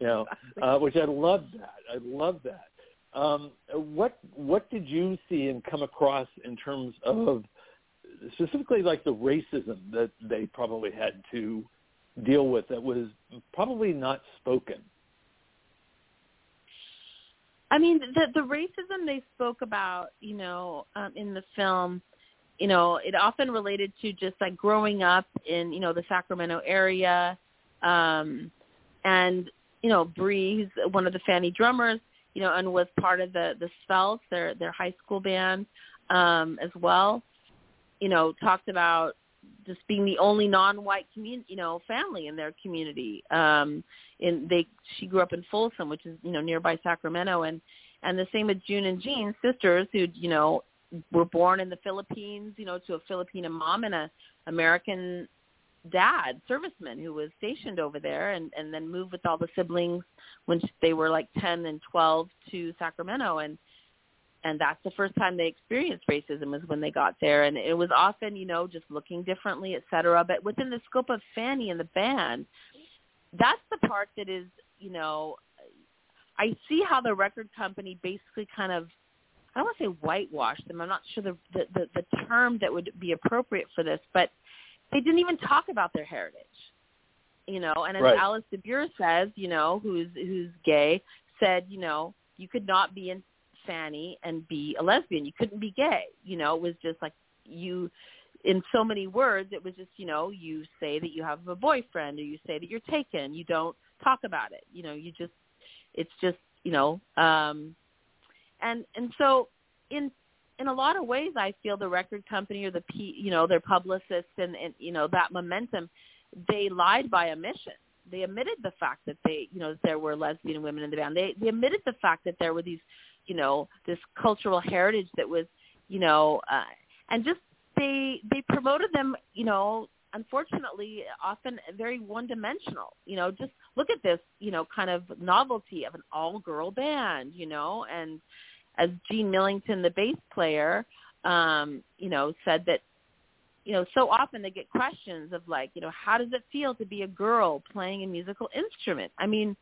you know, uh, which I love that. I love that. Um, what what did you see and come across in terms of specifically like the racism that they probably had to deal with that was probably not spoken? I mean, the the racism they spoke about, you know, um, in the film, you know, it often related to just like growing up in, you know, the Sacramento area, um, and you know, Brie, who's one of the Fanny drummers, you know, and was part of the the Svelts, their their high school band, um, as well. You know, talked about just being the only non-white community, you know, family in their community. Um, in they, she grew up in Folsom, which is you know nearby Sacramento, and and the same with June and Jean, sisters who you know were born in the Philippines, you know, to a Filipino mom and a American dad, serviceman who was stationed over there, and and then moved with all the siblings when they were like ten and twelve to Sacramento, and and that's the first time they experienced racism was when they got there. And it was often you know just looking differently et cetera. But within the scope of fanny and the band that's the part that is you know i see how the record company basically kind of i don't want to say whitewashed them. I'm not sure the the the, the term that would be appropriate for this but they didn't even talk about their heritage you know. And as Right. Alice de Buhr says you know who's who's gay said you know you could not be in Fanny and be a lesbian. You couldn't be gay. You know, it was just like you in so many words it was just, you know, you say that you have a boyfriend or you say that you're taken. You don't talk about it. You know, you just it's just you know, um, and and so in in a lot of ways, I feel the record company or the P, you know their publicists and, and you know that momentum, they lied by omission. They admitted the fact that they you know there were lesbian women in the band. They they admitted the fact that there were these you know this cultural heritage that was you know uh, and just they they promoted them you know unfortunately often very one dimensional you know just look at this you know kind of novelty of an all girl band you know and as Jean Millington the bass player um you know said that you know so often they get questions of like you know how does it feel to be a girl playing a musical instrument? I mean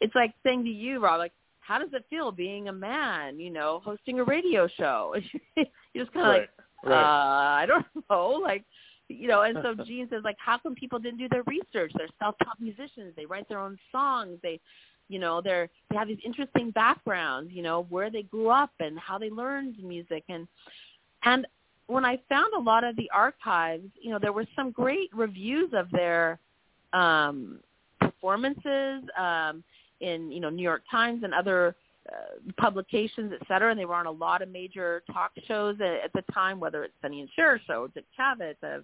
it's like saying to you rob like how does it feel being a man you know hosting a radio show? You're just kind of Right, like right. uh i don't know like you know and so Jean says like how come people didn't do their research? They're self-taught musicians. They write their own songs. They you know they're they have these interesting backgrounds you know where they grew up and how they learned music. And and when i found a lot of the archives you know there were some great reviews of their um performances um in you know new york times and other uh, publications, et cetera, and they were on a lot of major talk shows at, at the time, whether it's Sonny and Cher show, Dick Cavett, the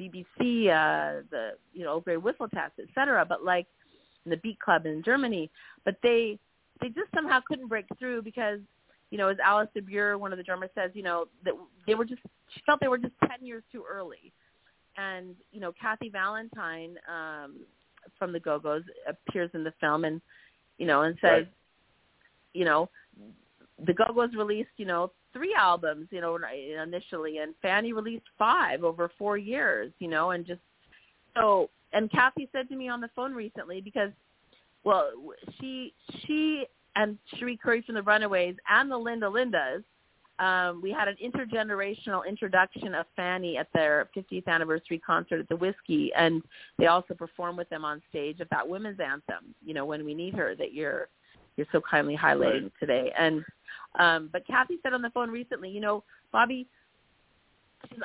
BBC, uh, the you know Grey Whistle Test, et cetera. But like in the Beat Club in Germany, but they they just somehow couldn't break through because you know as Alice de Buhr, one of the drummers, says, you know that they were just she felt they were just ten years too early, and you know Kathy Valentine um, from the Go Go's appears in the film and you know and says Right. you know, the Go-Go's released, you know, three albums, you know, initially, and Fanny released five over four years, you know, and just so. And Kathy said to me on the phone recently because, well, she she and Cherie Currie from the Runaways and the Linda Lindas, um, we had an intergenerational introduction of Fanny at their 50th anniversary concert at the Whiskey, and they also performed with them on stage of that women's anthem, you know, when we need her, that you're you're so kindly highlighting Right. today. And um, but Kathy said on the phone recently, you know, Bobbie,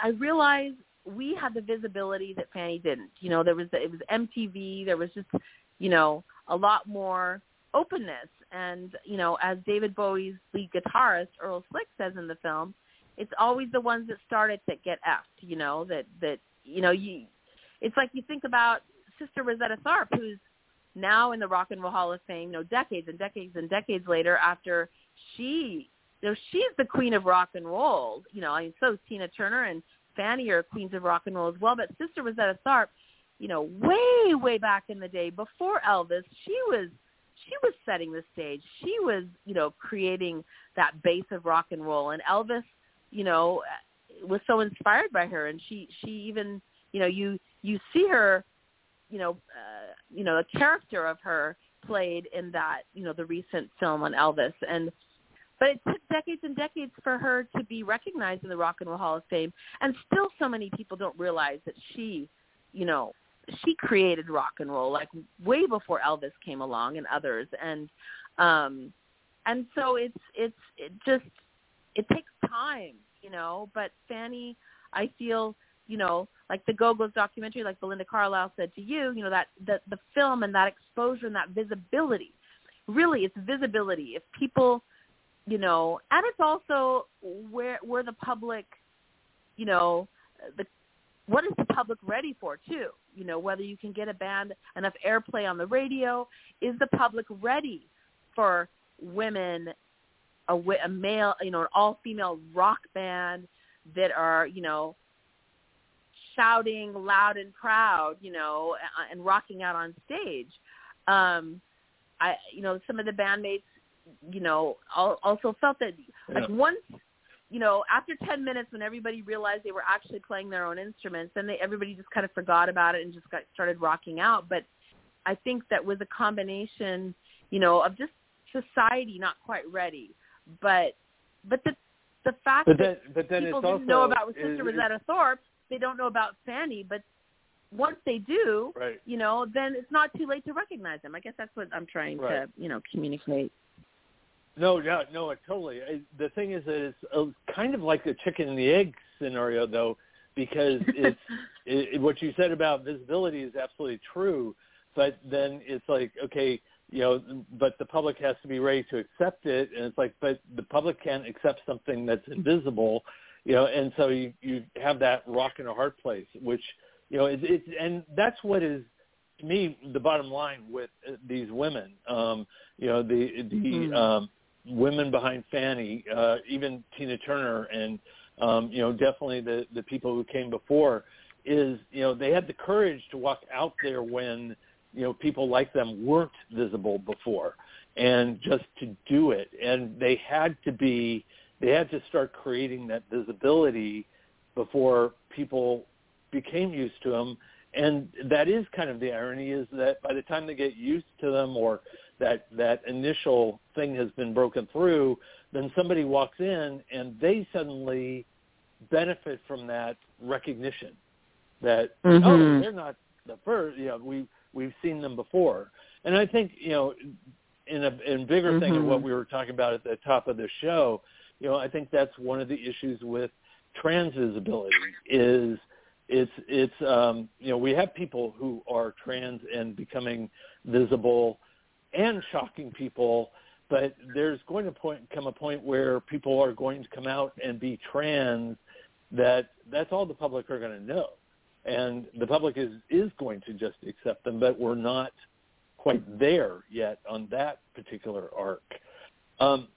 I realize we had the visibility that Fanny didn't. You know, there was it was MTV, there was just you know a lot more openness. And you know, as David Bowie's lead guitarist Earl Slick says in the film, it's always the ones that start it that get effed. You know that that you know you. It's like you think about Sister Rosetta Tharpe, who's now in the Rock and Roll Hall of Fame, you know, decades and decades and decades later after she, you know, she's the queen of rock and roll. You know, I mean, so is Tina Turner and Fanny are queens of rock and roll as well. But Sister Rosetta Tharpe, you know, way, way back in the day before Elvis, she was she was setting the stage. She was, you know, creating that base of rock and roll. And Elvis, you know, was so inspired by her. And she, she even, you know, you you see her you know, uh, you know, a character of her played in that, you know, the recent film on Elvis. And but it took decades and decades for her to be recognized in the Rock and Roll Hall of Fame, and still so many people don't realize that she, you know, she created rock and roll like way before Elvis came along and others. And um, and so it's it's it just it takes time, you know. But Fanny, I feel you know, like the Go-Go's documentary, like Belinda Carlisle said to you, you know, that the, the film and that exposure and that visibility, really it's visibility. If people, you know, and it's also where, where the public, you know, the, what is the public ready for too? You know, whether you can get a band enough airplay on the radio, is the public ready for women, a, a male, you know, an all-female rock band that are, you know, shouting loud and proud, you know, a- and rocking out on stage. Um, I, you know, some of the bandmates, you know, al- also felt that like once, you know, after 10 minutes when everybody realized they were actually playing their own instruments, then they, everybody just kind of forgot about it and just got started rocking out. But I think that was a combination, you know, of just society not quite ready, but, but the, the fact But that then, but then people didn't know also- about Sister it- Rosetta Tharpe. They don't know about Fanny, but once they do, Right. you know, then it's not too late to recognize them. I guess that's what I'm trying Right. to, you know, communicate. No, yeah, no, it totally. I, the thing is that it's a, kind of like the chicken and the egg scenario, though, because it's it, what you said about visibility is absolutely true. but then it's like okay, you know, but the public has to be ready to accept it, and it's like, but the public can't accept something that's invisible, you know, and so you you have that rock and a hard place, which you know, it's, it's and that's what is to me the bottom line with uh, these women. Um, you know, the the Mhm. um, women behind Fanny, uh, even Tina Turner, and um, you know, definitely the the people who came before, is you know they had the courage to walk out there when you know people like them weren't visible before, and just to do it, and they had to be they had to start creating that visibility before people became used to them. And that is kind of the irony is that by the time they get used to them or that that initial thing has been broken through then somebody walks in and they suddenly benefit from that recognition that oh Mhm. they're not the first you know we we've seen them before and i think you know in a in bigger thing of what Mhm. we were talking about at the top of the show you know i think that's one of the issues with trans visibility is it's it's um you know we have people who are trans and becoming visible and shocking people but there's going to point come a point where people are going to come out and be trans that that's all the public are going to know and the public is is going to just accept them but we're not quite there yet on that particular arc um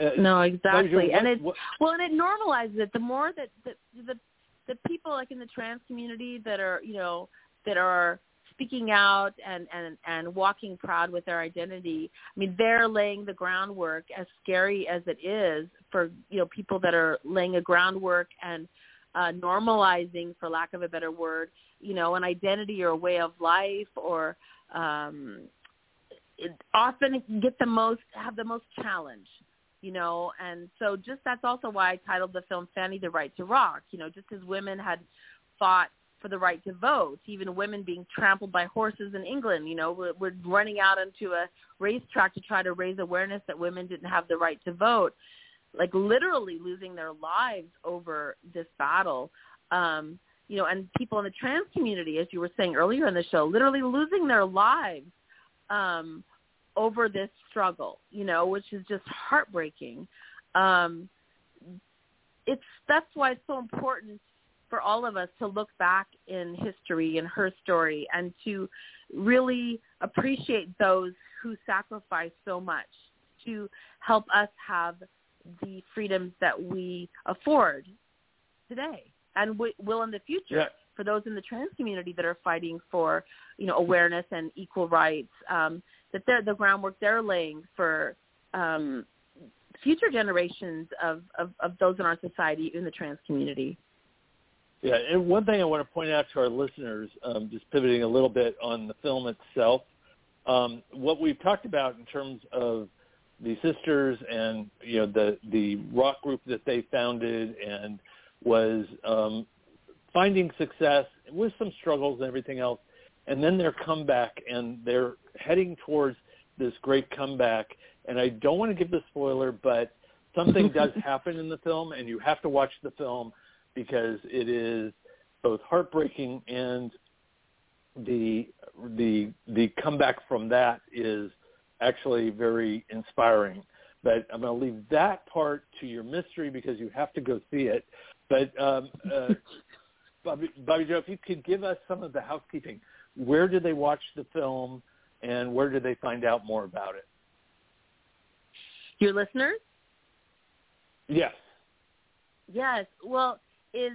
uh, No, exactly. and it well, and it normalizes it. The more that the the the people like in the trans community that are you know that are speaking out and and and walking proud with their identity. I mean, they're laying the groundwork. As scary as it is for you know people that are laying a groundwork and uh, normalizing, for lack of a better word, you know, an identity or a way of life or um, it often get the most have the most challenge you know and so just that's also why i titled the film fanny the right to rock you know just as women had fought for the right to vote even women being trampled by horses in england. You know we're, we're running out into a racetrack to try to raise awareness that women didn't have the right to vote. Like literally losing their lives over this battle. Um you know and people in the trans community as you were saying earlier in the show literally losing their lives um over this struggle, you know, which is just heartbreaking. Um, it's that's why it's so important for all of us to look back in history and her story and to really appreciate those who sacrificed so much to help us have the freedoms that we afford today and w- will in the future Yeah. for those in the trans community that are fighting for you know awareness and equal rights um, that they're the groundwork they're laying for um, future generations of, of, of those in our society in the trans community. Yeah, and one thing I want to point out to our listeners, um, just pivoting a little bit on the film itself, um, what we've talked about in terms of the sisters and you know the the rock group that they founded and was um, finding success with some struggles and everything else, and then their comeback and they're heading towards this great comeback. And I don't want to give the spoiler, but something does happen in the film, and you have to watch the film because it is both heartbreaking and the the the comeback from that is actually very inspiring. But I'm going to leave that part to your mystery because you have to go see it. But um, uh, Bobbie, Bobbie Jo, if you could give us some of the housekeeping, where did they watch the film, and where did they find out more about it? Your listeners? Yes. Yes. Well, is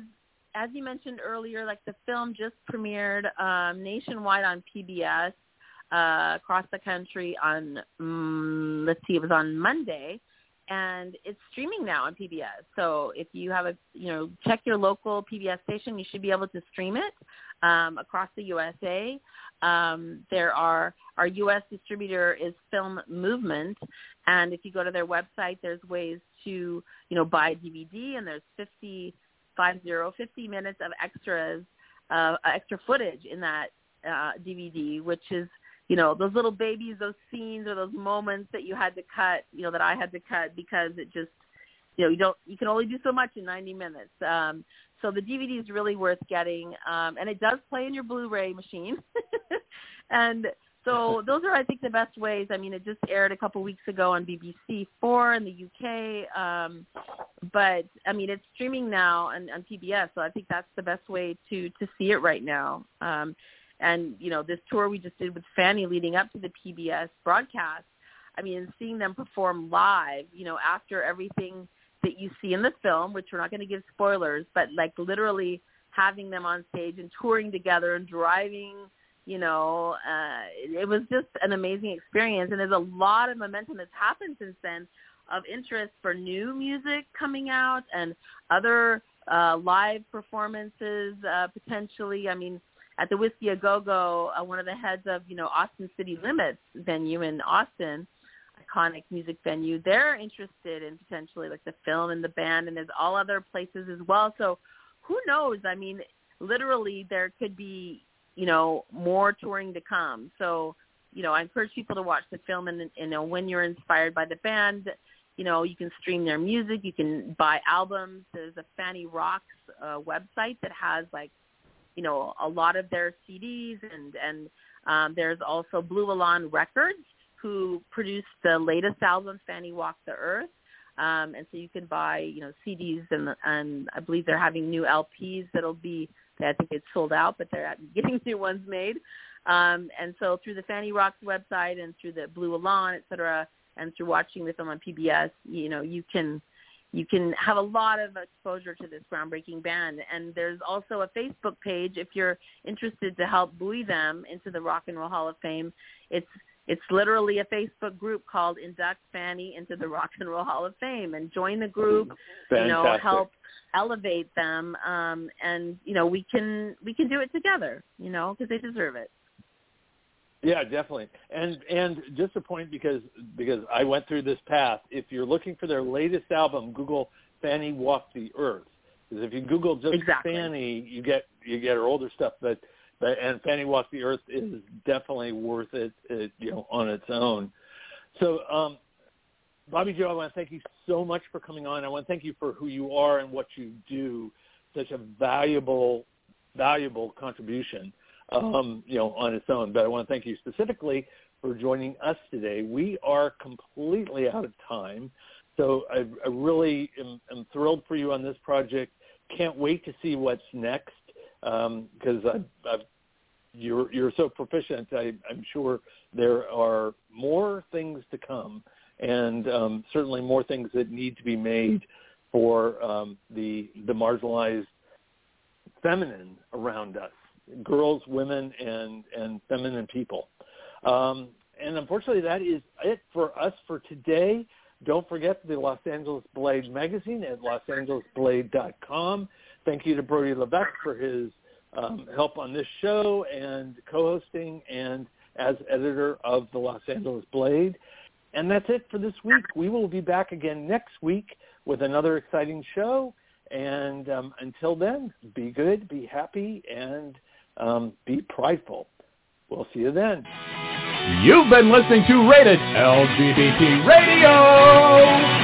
as you mentioned earlier, like the film just premiered um, nationwide on PBS uh, across the country on um, let's see, it was on Monday, and it's streaming now on PBS. So if you have a you know check your local PBS station, you should be able to stream it um, across the USA. Um, there are our U.S. distributor is Film Movement, and if you go to their website, there's ways to you know buy a DVD, and there's 50, 50, 50 minutes of extras, uh, extra footage in that uh, DVD, which is you know those little babies, those scenes or those moments that you had to cut, you know that I had to cut because it just you know you don't you can only do so much in 90 minutes. Um, so the DVD is really worth getting, um, and it does play in your Blu-ray machine. and so those are, I think, the best ways. I mean, it just aired a couple weeks ago on BBC Four in the UK, um, but I mean, it's streaming now on, on PBS. So I think that's the best way to to see it right now. Um, and you know, this tour we just did with Fanny leading up to the PBS broadcast. I mean, seeing them perform live, you know, after everything that you see in the film, which we're not going to give spoilers, but like literally having them on stage and touring together and driving, you know, uh, it was just an amazing experience. And there's a lot of momentum that's happened since then of interest for new music coming out and other uh, live performances uh, potentially. I mean, at the Whisky A Go Go, uh, one of the heads of you know Austin City Limits venue in Austin, iconic music venue. They're interested in potentially like the film and the band, and there's all other places as well. So who knows? I mean, literally there could be you know more touring to come. So you know, I encourage people to watch the film, and you know when you're inspired by the band. You know, you can stream their music. You can buy albums. There's a Fanny Rocks uh, website that has like, you know, a lot of their CDs, and and um, there's also Blue Elan Records, who produced the latest album, Fanny Walk the Earth. Um, and so you can buy, you know, CDs and and I believe they're having new LPs that'll be. I think it's sold out, but they're getting new ones made. Um, and so through the Fanny Rocks website and through the Blue Elan, et cetera, and through watching the film on PBS, you know, you can you can have a lot of exposure to this groundbreaking band. And there's also a Facebook page if you're interested to help buoy them into the Rock and Roll Hall of Fame. It's it's literally a Facebook group called Induct Fanny into the Rock and Roll Hall of Fame and join the group, Fantastic. you know, help elevate them um and you know, we can we can do it together, you know, because they deserve it. Yeah, definitely. And and just a point because because I went through this path. If you're looking for their latest album, Google Fanny Walk the Earth. Because if you Google just Exactly. Fanny, you get you get her older stuff. But but and Fanny Walk the Earth is definitely worth it, it you know on its own. So um, Bobbie Jo, I want to thank you so much for coming on. I want to thank you for who you are and what you do. Such a valuable valuable contribution um, you know, on its own. But I want to thank you specifically for joining us today. We are completely out of time, so I, I really am, am thrilled for you on this project. Can't wait to see what's next because I, you're you're so proficient. I, I'm sure there are more things to come, and um, certainly more things that need to be made for um, the the marginalized feminine around us girls, women, and and feminine people. Um, and unfortunately, that is it for us for today. Don't forget the Los Angeles Blade magazine at losangelesblade.com. Thank you to Brody Levesque for his um, help on this show and co-hosting and as editor of the Los Angeles Blade. And that's it for this week. We will be back again next week with another exciting show. And um, until then, be good, be happy, and um, be prideful. We'll see you then. You've been listening to Rated LGBT Radio.